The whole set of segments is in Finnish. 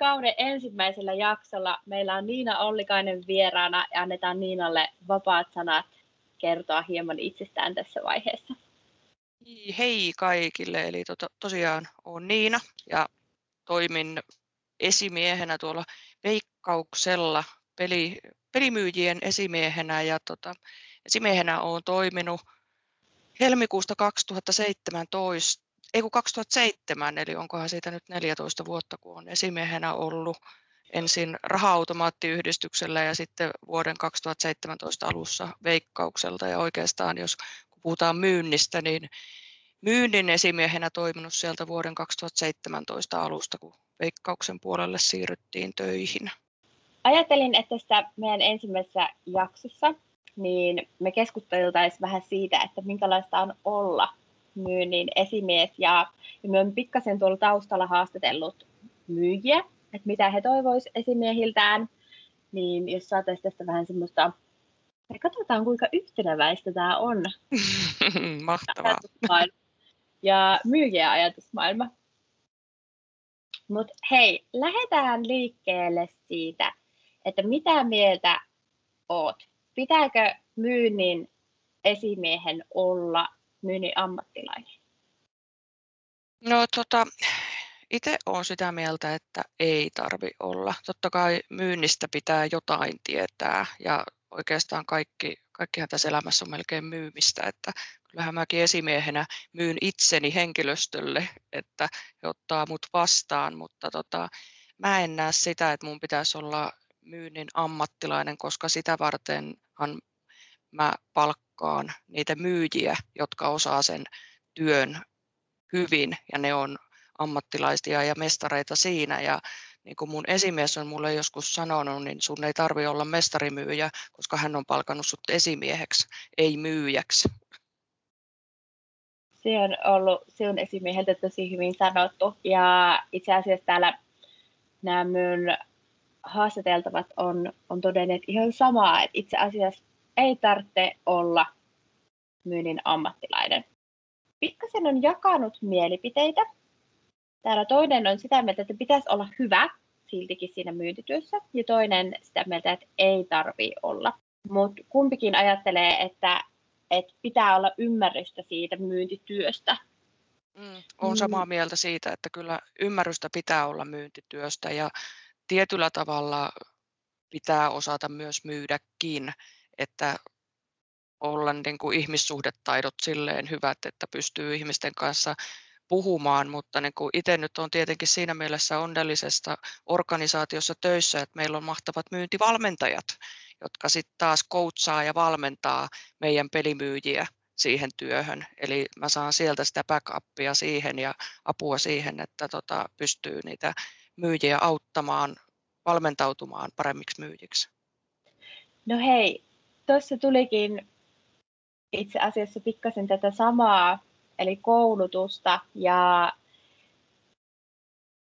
kauden ensimmäisellä jaksolla meillä on Niina Ollikainen vieraana ja annetaan Niinalle vapaat sanat kertoa hieman itsestään tässä vaiheessa. Hei kaikille, eli to, tosiaan olen Niina ja toimin esimiehenä tuolla Veikkauksella peli, pelimyyjien esimiehenä ja tota, esimiehenä olen toiminut helmikuusta 2017, ei kun 2007, eli onkohan siitä nyt 14 vuotta, kun on esimiehenä ollut ensin raha-automaattiyhdistyksellä ja sitten vuoden 2017 alussa veikkaukselta. Ja oikeastaan, jos puhutaan myynnistä, niin myynnin esimiehenä toiminut sieltä vuoden 2017 alusta, kun veikkauksen puolelle siirryttiin töihin. Ajattelin, että tässä meidän ensimmäisessä jaksossa niin me keskusteltaisiin vähän siitä, että minkälaista on olla myynnin esimies. Ja, ja me on pikkasen tuolla taustalla haastatellut myyjiä, että mitä he toivois esimiehiltään. Niin jos saataisiin tästä vähän semmoista, ja katsotaan kuinka yhtenäväistä tämä on. Mahtavaa. Ja myyjien ajatusmaailma. Mutta hei, lähdetään liikkeelle siitä, että mitä mieltä oot pitääkö myynnin esimiehen olla myynnin ammattilainen? No tota, itse olen sitä mieltä, että ei tarvi olla. Totta kai myynnistä pitää jotain tietää ja oikeastaan kaikki, kaikkihan tässä elämässä on melkein myymistä, että kyllähän mäkin esimiehenä myyn itseni henkilöstölle, että he ottaa mut vastaan, mutta tota, mä en näe sitä, että mun pitäisi olla myynnin ammattilainen, koska sitä vartenhan mä palkkaan niitä myyjiä, jotka osaa sen työn hyvin ja ne on ammattilaisia ja mestareita siinä. Ja niin kuin mun esimies on mulle joskus sanonut, niin sun ei tarvi olla mestarimyyjä, koska hän on palkannut sut esimieheksi, ei myyjäksi. Se on ollut sinun esimieheltä tosi hyvin sanottu. Ja itse asiassa täällä nämä mun haastateltavat on, on todenneet ihan samaa, itse asiassa ei tarvitse olla myynnin ammattilainen. Pikkasen on jakanut mielipiteitä. Täällä toinen on sitä mieltä, että pitäisi olla hyvä siltikin siinä myyntityössä, ja toinen sitä mieltä, että ei tarvi olla. Mutta kumpikin ajattelee, että, että pitää olla ymmärrystä siitä myyntityöstä. Mm, olen samaa mieltä siitä, että kyllä ymmärrystä pitää olla myyntityöstä ja tietyllä tavalla pitää osata myös myydäkin, että olla niin kuin ihmissuhdetaidot silleen hyvät, että pystyy ihmisten kanssa puhumaan, mutta niin kuin itse nyt on tietenkin siinä mielessä onnellisesta organisaatiossa töissä, että meillä on mahtavat myyntivalmentajat, jotka sitten taas coachaa ja valmentaa meidän pelimyyjiä siihen työhön. Eli mä saan sieltä sitä backupia siihen ja apua siihen, että tota, pystyy niitä myyjiä auttamaan valmentautumaan paremmiksi myyjiksi? No hei, tuossa tulikin itse asiassa pikkasen tätä samaa, eli koulutusta ja,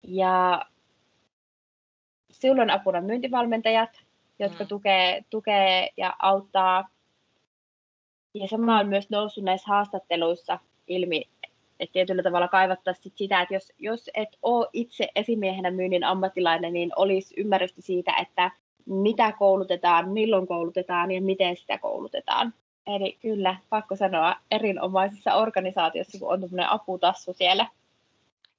ja silloin apuna myyntivalmentajat, jotka mm. tukee, tukee ja auttaa. Ja sama on myös noussut näissä haastatteluissa ilmi, että tietyllä tavalla kaivattaisiin sitä, että jos, jos et ole itse esimiehenä myynnin ammattilainen, niin olisi ymmärrystä siitä, että mitä koulutetaan, milloin koulutetaan ja miten sitä koulutetaan. Eli kyllä, pakko sanoa, erinomaisessa organisaatiossa, kun on tämmöinen aputassu siellä.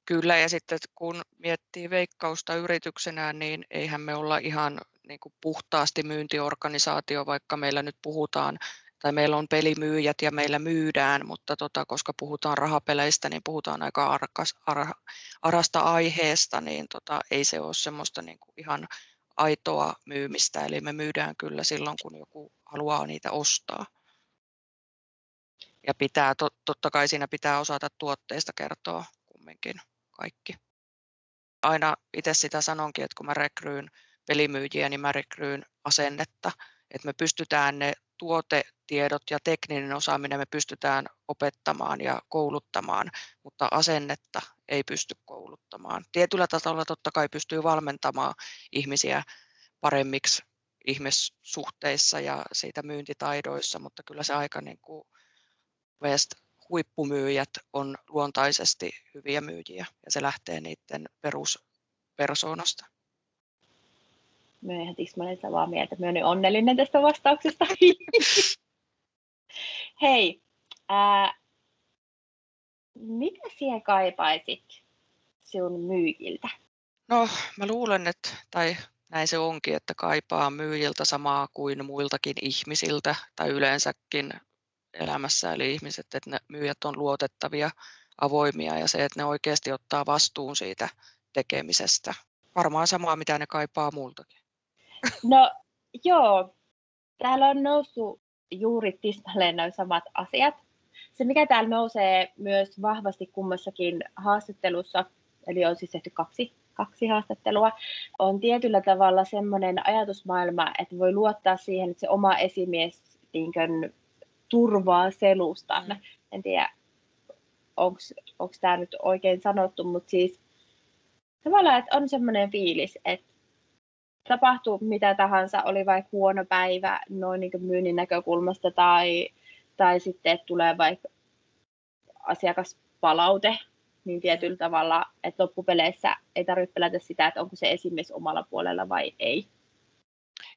Kyllä, ja sitten kun miettii veikkausta yrityksenä, niin eihän me olla ihan niin kuin puhtaasti myyntiorganisaatio, vaikka meillä nyt puhutaan tai meillä on pelimyyjät ja meillä myydään, mutta tota, koska puhutaan rahapeleistä, niin puhutaan aika arkas, ar, arasta aiheesta, niin tota, ei se ole semmoista niin kuin ihan aitoa myymistä, eli me myydään kyllä silloin, kun joku haluaa niitä ostaa. Ja pitää, tot, totta kai siinä pitää osata tuotteista kertoa kumminkin kaikki. Aina itse sitä sanonkin, että kun mä rekryyn pelimyyjiä, niin mä rekryyn asennetta, että me pystytään ne tuotetiedot ja tekninen osaaminen me pystytään opettamaan ja kouluttamaan, mutta asennetta ei pysty kouluttamaan. Tietyllä tasolla totta kai pystyy valmentamaan ihmisiä paremmiksi ihmissuhteissa ja siitä myyntitaidoissa, mutta kyllä se aika niin kuin West huippumyyjät on luontaisesti hyviä myyjiä ja se lähtee niiden perus persoonasta. Mä ihan tismalleen samaa mieltä. Mä olen onnellinen tästä vastauksesta. Hei, ää, mitä sinä kaipaisit sinun myyjiltä? No, mä luulen, että, tai näin se onkin, että kaipaa myyjiltä samaa kuin muiltakin ihmisiltä tai yleensäkin elämässä, eli ihmiset, että ne myyjät on luotettavia, avoimia ja se, että ne oikeasti ottaa vastuun siitä tekemisestä. Varmaan samaa, mitä ne kaipaa multakin. No joo, täällä on noussut juuri tismalleen nämä samat asiat. Se, mikä täällä nousee myös vahvasti kummassakin haastattelussa, eli on siis tehty kaksi, kaksi haastattelua, on tietyllä tavalla semmoinen ajatusmaailma, että voi luottaa siihen, että se oma esimies niin kuin, turvaa selustan. Mm. En tiedä, onko tämä nyt oikein sanottu, mutta siis tavallaan, että on semmoinen fiilis, että tapahtuu mitä tahansa, oli vaikka huono päivä noin niin myynnin näkökulmasta tai, tai sitten, että tulee vaikka asiakaspalaute, niin tietyllä tavalla, että loppupeleissä ei tarvitse pelätä sitä, että onko se esimies omalla puolella vai ei.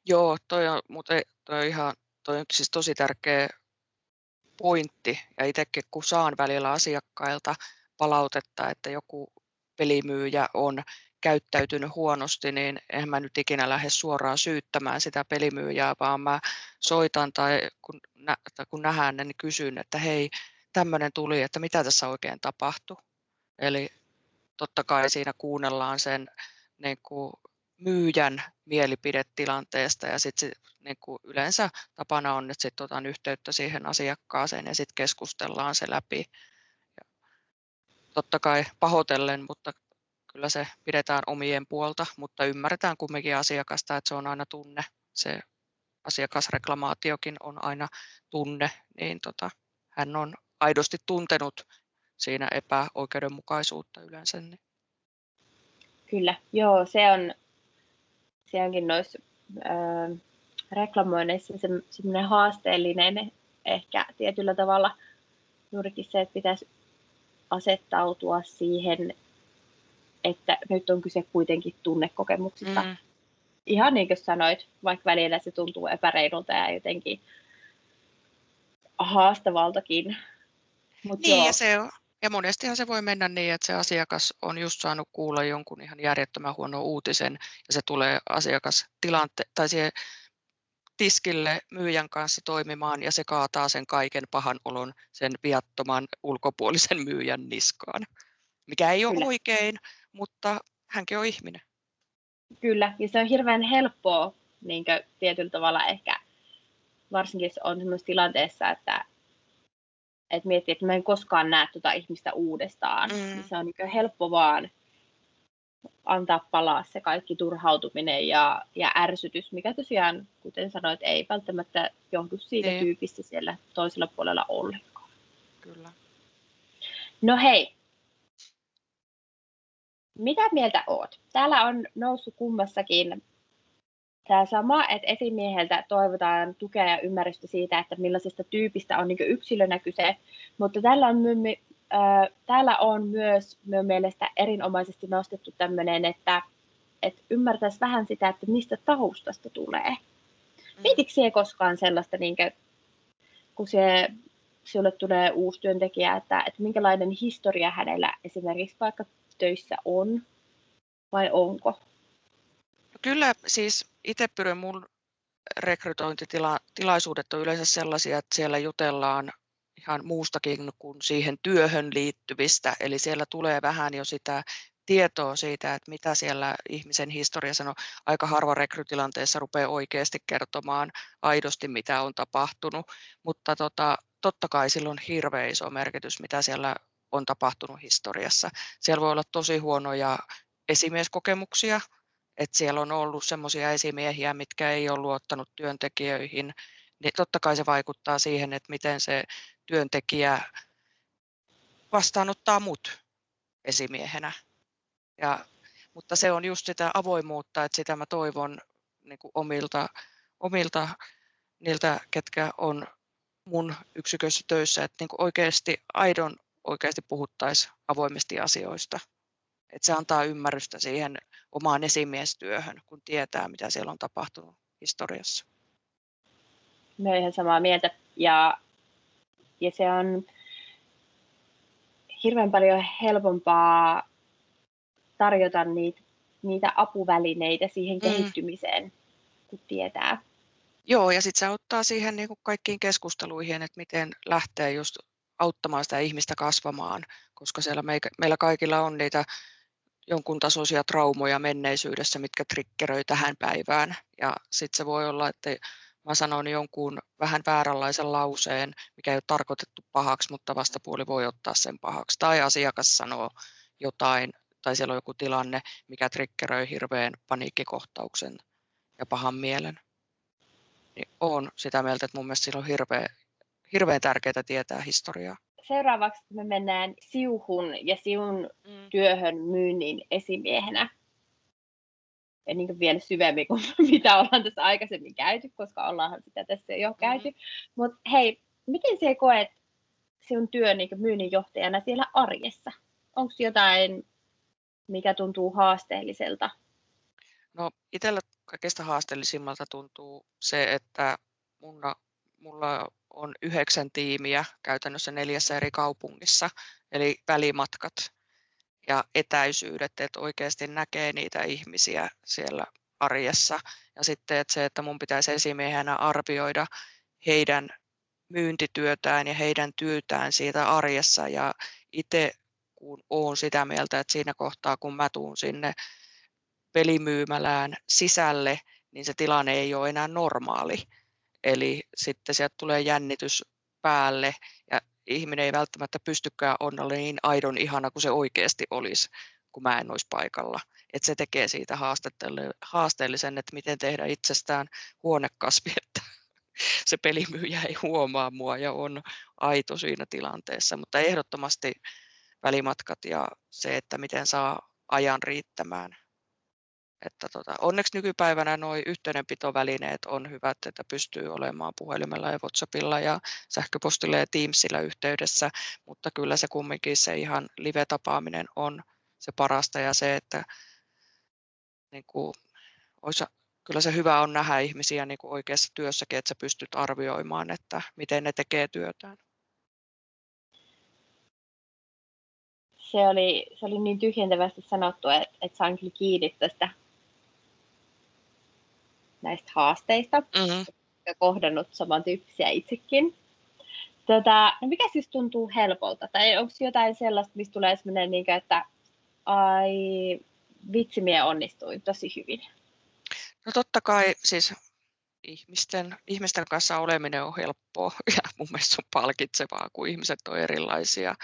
Joo, toi on, mutta toi on ihan toi on siis tosi tärkeä pointti, ja itsekin kun saan välillä asiakkailta palautetta, että joku pelimyyjä on käyttäytynyt huonosti, niin en mä nyt ikinä lähde suoraan syyttämään sitä pelimyyjää, vaan mä soitan tai kun, nä, tai kun nähdään ne, niin kysyn, että hei, tämmöinen tuli, että mitä tässä oikein tapahtui. Eli totta kai siinä kuunnellaan sen niin kuin myyjän mielipidetilanteesta ja sitten niin kuin yleensä tapana on, että sitten otan yhteyttä siihen asiakkaaseen ja sitten keskustellaan se läpi. Ja totta kai pahoitellen, mutta kyllä se pidetään omien puolta, mutta ymmärretään kumminkin asiakasta, että se on aina tunne. Se asiakasreklamaatiokin on aina tunne, niin tota, hän on aidosti tuntenut siinä epäoikeudenmukaisuutta yleensä. Niin. Kyllä, joo, se on se onkin noissa äh, reklamoinneissa se, semmoinen haasteellinen ehkä tietyllä tavalla juurikin se, että pitäisi asettautua siihen, että nyt on kyse kuitenkin tunnekokemuksista. Mm. Ihan niin kuin sanoit, vaikka välillä se tuntuu epäreilulta ja jotenkin haastavaltakin. Mut niin, joo. ja se on, ja monestihan se voi mennä niin, että se asiakas on just saanut kuulla jonkun ihan järjettömän huono uutisen ja se tulee asiakas tilante, tai siihen tiskille myyjän kanssa toimimaan ja se kaataa sen kaiken pahan olon sen viattoman ulkopuolisen myyjän niskaan. Mikä ei ole Kyllä. oikein, mutta hänkin on ihminen. Kyllä, ja se on hirveän helppoa niin tietyllä tavalla ehkä, varsinkin jos on sellaisessa tilanteessa, että että miettii, että mä en koskaan näe tuota ihmistä uudestaan. Mm. Niin se on niin helppo vaan antaa palaa se kaikki turhautuminen ja, ja ärsytys, mikä tosiaan, kuten sanoit, ei välttämättä johdu siitä ei. tyypistä siellä toisella puolella ollenkaan. Kyllä. No hei, mitä mieltä oot? Täällä on noussut kummassakin tämä sama, että esimieheltä toivotaan tukea ja ymmärrystä siitä, että millaisesta tyypistä on niin yksilönä kyse, mutta tällä on, my, äh, täällä on myös minun mielestä erinomaisesti nostettu tämmöinen, että, että ymmärtäisi vähän sitä, että mistä taustasta tulee. Mm. Mietitkö siellä koskaan sellaista, niin kuin, kun se, sinulle tulee uusi työntekijä, että, että minkälainen historia hänellä esimerkiksi vaikka töissä on, vai onko? Kyllä siis itse pyrin mun rekrytointitilaisuudet on yleensä sellaisia, että siellä jutellaan ihan muustakin kuin siihen työhön liittyvistä. Eli siellä tulee vähän jo sitä tietoa siitä, että mitä siellä ihmisen historia sanoo. Aika harva rekrytilanteessa rupeaa oikeasti kertomaan aidosti, mitä on tapahtunut, mutta tota, totta kai sillä on hirveän iso merkitys, mitä siellä on tapahtunut historiassa. Siellä voi olla tosi huonoja esimieskokemuksia, että siellä on ollut sellaisia esimiehiä, mitkä ei ole luottanut työntekijöihin, niin totta kai se vaikuttaa siihen, että miten se työntekijä vastaanottaa mut esimiehenä. Ja, mutta se on just sitä avoimuutta, että sitä mä toivon niin kuin omilta, omilta niiltä, ketkä on mun yksikössä töissä, että niin kuin oikeasti aidon oikeasti puhuttaisiin avoimesti asioista. että se antaa ymmärrystä siihen omaan esimiestyöhön, kun tietää, mitä siellä on tapahtunut historiassa. Mä olen ihan samaa mieltä. Ja, ja se on hirveän paljon helpompaa tarjota niitä, niitä apuvälineitä siihen mm. kehittymiseen, kun tietää. Joo, ja sitten se auttaa siihen niin kuin kaikkiin keskusteluihin, että miten lähtee just auttamaan sitä ihmistä kasvamaan, koska siellä meillä kaikilla on niitä jonkun tasoisia traumoja menneisyydessä, mitkä triggeröi tähän päivään. Ja sitten se voi olla, että mä sanon jonkun vähän vääränlaisen lauseen, mikä ei ole tarkoitettu pahaksi, mutta vastapuoli voi ottaa sen pahaksi. Tai asiakas sanoo jotain, tai siellä on joku tilanne, mikä triggeröi hirveän paniikkikohtauksen ja pahan mielen. Niin on sitä mieltä, että mun mielestä sillä on hirveän, hirveän tärkeää tietää historiaa seuraavaksi me mennään Siuhun ja Siun mm. työhön myynnin esimiehenä. Ja niin vielä syvemmin kuin mitä ollaan tässä aikaisemmin käyty, koska ollaanhan sitä tässä jo mm-hmm. käyty. Mutta hei, miten se koet sinun työn niin myynnin johtajana siellä arjessa? Onko jotain, mikä tuntuu haasteelliselta? No itsellä kaikista haasteellisimmalta tuntuu se, että mulla, mulla on yhdeksän tiimiä käytännössä neljässä eri kaupungissa, eli välimatkat ja etäisyydet, että oikeasti näkee niitä ihmisiä siellä arjessa. Ja sitten että se, että mun pitäisi esimiehenä arvioida heidän myyntityötään ja heidän työtään siitä arjessa ja itse kun olen sitä mieltä, että siinä kohtaa kun mä tuun sinne pelimyymälään sisälle, niin se tilanne ei ole enää normaali. Eli sitten sieltä tulee jännitys päälle ja ihminen ei välttämättä pystykään olla niin aidon ihana kuin se oikeasti olisi, kun mä en olisi paikalla. Et se tekee siitä haasteellisen, että miten tehdä itsestään huonekasvi, että se pelimyyjä ei huomaa mua ja on aito siinä tilanteessa. Mutta ehdottomasti välimatkat ja se, että miten saa ajan riittämään että tota, onneksi nykypäivänä nuo yhteydenpitovälineet on hyvät, että pystyy olemaan puhelimella ja WhatsAppilla ja sähköpostilla ja Teamsilla yhteydessä, mutta kyllä se kumminkin se ihan live-tapaaminen on se parasta ja se, että niin kuin, olisi, kyllä se hyvä on nähdä ihmisiä niin kuin oikeassa työssäkin, että sä pystyt arvioimaan, että miten ne tekee työtään. Se oli, se oli niin tyhjentävästi sanottu, että, että saan kyllä kiinni tästä näistä haasteista mm-hmm. ja kohdannut samantyyppisiä itsekin. Tota, no mikä siis tuntuu helpolta? Tai onko jotain sellaista, mistä tulee sellainen, niin kuin, että ai vitsi, minä onnistuin tosi hyvin? No totta kai siis ihmisten, ihmisten kanssa oleminen on helppoa ja mun mielestä on palkitsevaa, kun ihmiset on erilaisia.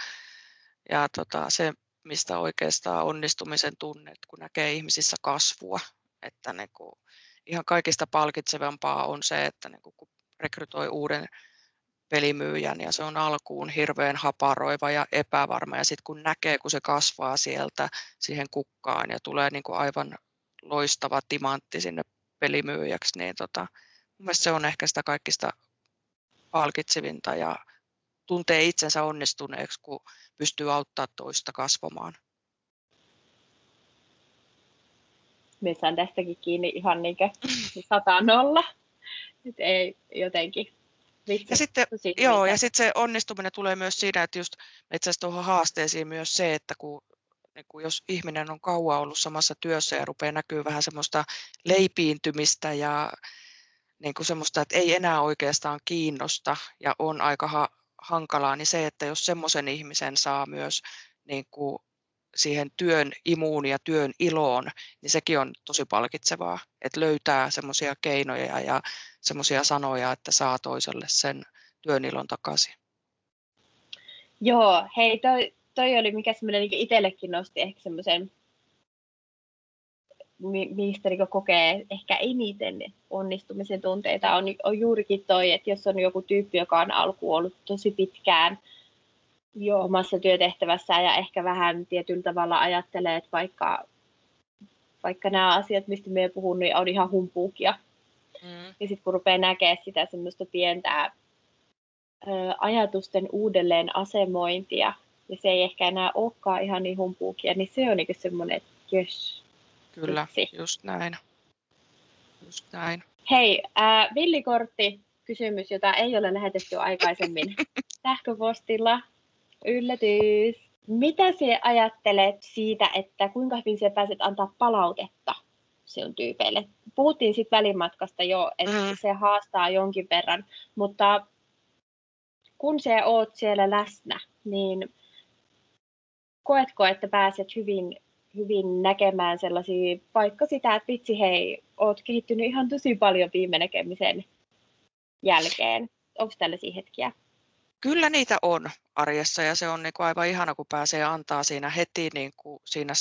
Ja tota, se, mistä oikeastaan onnistumisen tunnet, kun näkee ihmisissä kasvua, että ne, kun ihan kaikista palkitsevampaa on se, että niin kun rekrytoi uuden pelimyyjän ja se on alkuun hirveän haparoiva ja epävarma ja sitten kun näkee, kun se kasvaa sieltä siihen kukkaan ja tulee niin kuin aivan loistava timantti sinne pelimyyjäksi, niin tota, mun se on ehkä sitä kaikista palkitsevinta ja tuntee itsensä onnistuneeksi, kun pystyy auttaa toista kasvamaan. Me saan tästäkin kiinni ihan niin sata nolla. Et ei jotenkin Vitsi, ja sitten, joo, ja sitten se onnistuminen tulee myös siinä, että just itse asiassa tuohon haasteisiin myös se, että kun, niin kun jos ihminen on kauan ollut samassa työssä ja rupeaa näkyy vähän semmoista leipiintymistä ja niin kuin semmoista, että ei enää oikeastaan kiinnosta ja on aika ha- hankalaa, niin se, että jos semmoisen ihmisen saa myös niin kuin siihen työn imuun ja työn iloon, niin sekin on tosi palkitsevaa, että löytää semmoisia keinoja ja semmoisia sanoja, että saa toiselle sen työn ilon takaisin. Joo, hei, toi, toi oli mikä semmoinen niin itsellekin nosti ehkä semmoisen, mistä niin kokee ehkä eniten onnistumisen tunteita, on, on juurikin toi, että jos on joku tyyppi, joka on alkuun ollut tosi pitkään – jo omassa työtehtävässään ja ehkä vähän tietyllä tavalla ajattelee, että vaikka, vaikka nämä asiat, mistä me puhun, niin on ihan humpuukia. Mm. Ja sitten kun rupeaa näkemään sitä semmoista pientä ö, ajatusten uudelleen asemointia ja se ei ehkä enää olekaan ihan niin humpuukia, niin se on niin semmoinen, että jös. Kyllä, vitsi. just näin. Just näin. Hei, äh, villikortti kysymys, jota ei ole lähetetty aikaisemmin sähköpostilla. Yllätys. Mitä sinä ajattelet siitä, että kuinka hyvin sinä pääset antaa palautetta sinun tyypeille? Puhuttiin sitten välimatkasta jo, että mm. se haastaa jonkin verran, mutta kun se oot siellä läsnä, niin koetko, että pääset hyvin, hyvin näkemään sellaisia, vaikka sitä, että vitsi hei, oot kehittynyt ihan tosi paljon viime näkemisen jälkeen. Onko tällaisia hetkiä? Kyllä niitä on arjessa ja se on niin kuin aivan ihana, kun pääsee antaa siinä heti niin kuin siinä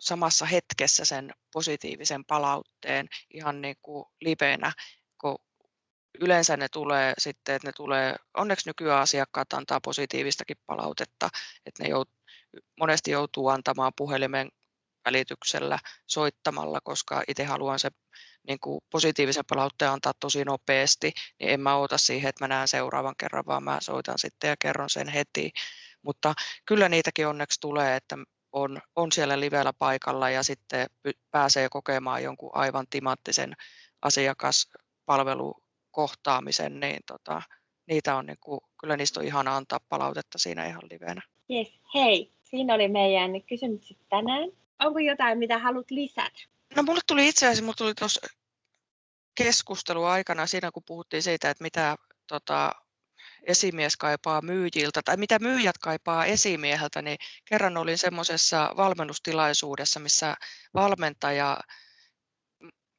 samassa hetkessä sen positiivisen palautteen ihan niin kuin livenä, kun yleensä ne tulee sitten, että ne tulee, onneksi nykyään asiakkaat antaa positiivistakin palautetta, että ne jout, monesti joutuu antamaan puhelimen välityksellä soittamalla, koska itse haluan se niin kuin positiivisen palautteen antaa tosi nopeasti, niin en mä oota siihen, että mä näen seuraavan kerran, vaan mä soitan sitten ja kerron sen heti. Mutta kyllä niitäkin onneksi tulee, että on, on siellä livellä paikalla ja sitten pääsee kokemaan jonkun aivan timanttisen asiakaspalvelukohtaamisen, niin tota, niitä on niin kuin, kyllä niistä on ihana antaa palautetta siinä ihan livenä. Yes. Hei, siinä oli meidän kysymykset tänään. Onko jotain, mitä haluat lisätä? No mulle tuli itse asiassa, mulle tuli tuossa keskustelu aikana siinä, kun puhuttiin siitä, että mitä tota, esimies kaipaa myyjiltä tai mitä myyjät kaipaa esimieheltä, niin kerran olin semmoisessa valmennustilaisuudessa, missä valmentaja,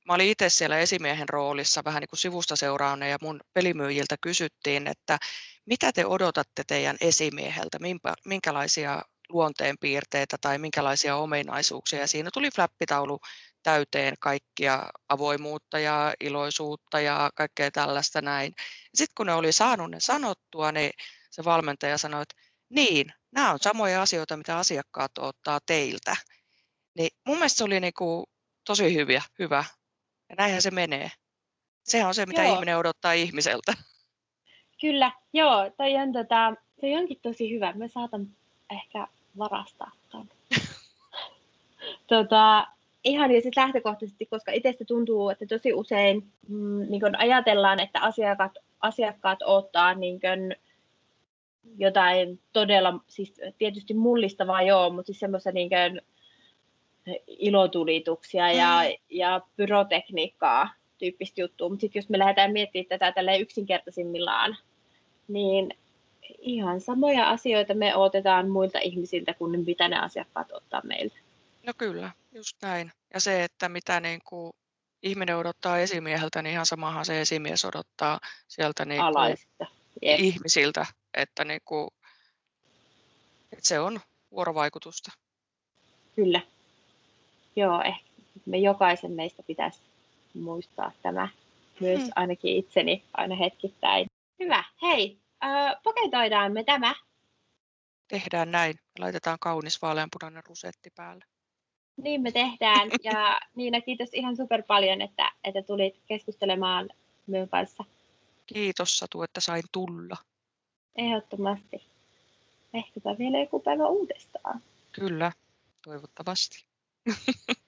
mä olin itse siellä esimiehen roolissa vähän niin kuin sivusta seuraana ja mun pelimyyjiltä kysyttiin, että mitä te odotatte teidän esimieheltä, minkälaisia luonteenpiirteitä tai minkälaisia ominaisuuksia. Ja siinä tuli flappitaulu täyteen kaikkia avoimuutta ja iloisuutta ja kaikkea tällaista näin. Sitten kun ne oli saanut ne sanottua, niin se valmentaja sanoi, että niin, nämä on samoja asioita, mitä asiakkaat ottaa teiltä. Niin mun mielestä se oli niin kuin tosi hyviä, hyvä. Ja näinhän se menee. Se on se, mitä joo. ihminen odottaa ihmiseltä. Kyllä, joo. Toi on, tota, se onkin tosi hyvä. Me saatan ehkä varastaa ton. tota, ihan jo sit lähtökohtaisesti, koska itsestä tuntuu, että tosi usein mm, niin ajatellaan, että asiakkaat, asiakkaat ottaa niin kun jotain todella, siis tietysti mullistavaa joo, mutta siis semmoista niin ilotulituksia ja, mm. ja pyrotekniikkaa tyyppistä juttua. Mutta sitten jos me lähdetään miettimään tätä tälle yksinkertaisimmillaan, niin ihan samoja asioita me otetaan muilta ihmisiltä kuin mitä ne asiakkaat ottaa meiltä. No kyllä, just näin. Ja se, että mitä niin kuin ihminen odottaa esimieheltä, niin ihan samahan se esimies odottaa sieltä niin kuin Yes. ihmisiltä, että, niin kuin, että se on vuorovaikutusta. Kyllä. Joo, ehkä me jokaisen meistä pitäisi muistaa tämä myös hmm. ainakin itseni aina hetkittäin. Hyvä. Hei, äh, paketoidaan me tämä. Tehdään näin. Laitetaan kaunis vaaleanpunainen rusetti päälle. Niin me tehdään. Ja Niina, kiitos ihan super paljon, että, että tulit keskustelemaan minun kanssa. Kiitos Satu, että sain tulla. Ehdottomasti. Ehkäpä vielä joku päivä uudestaan. Kyllä, toivottavasti.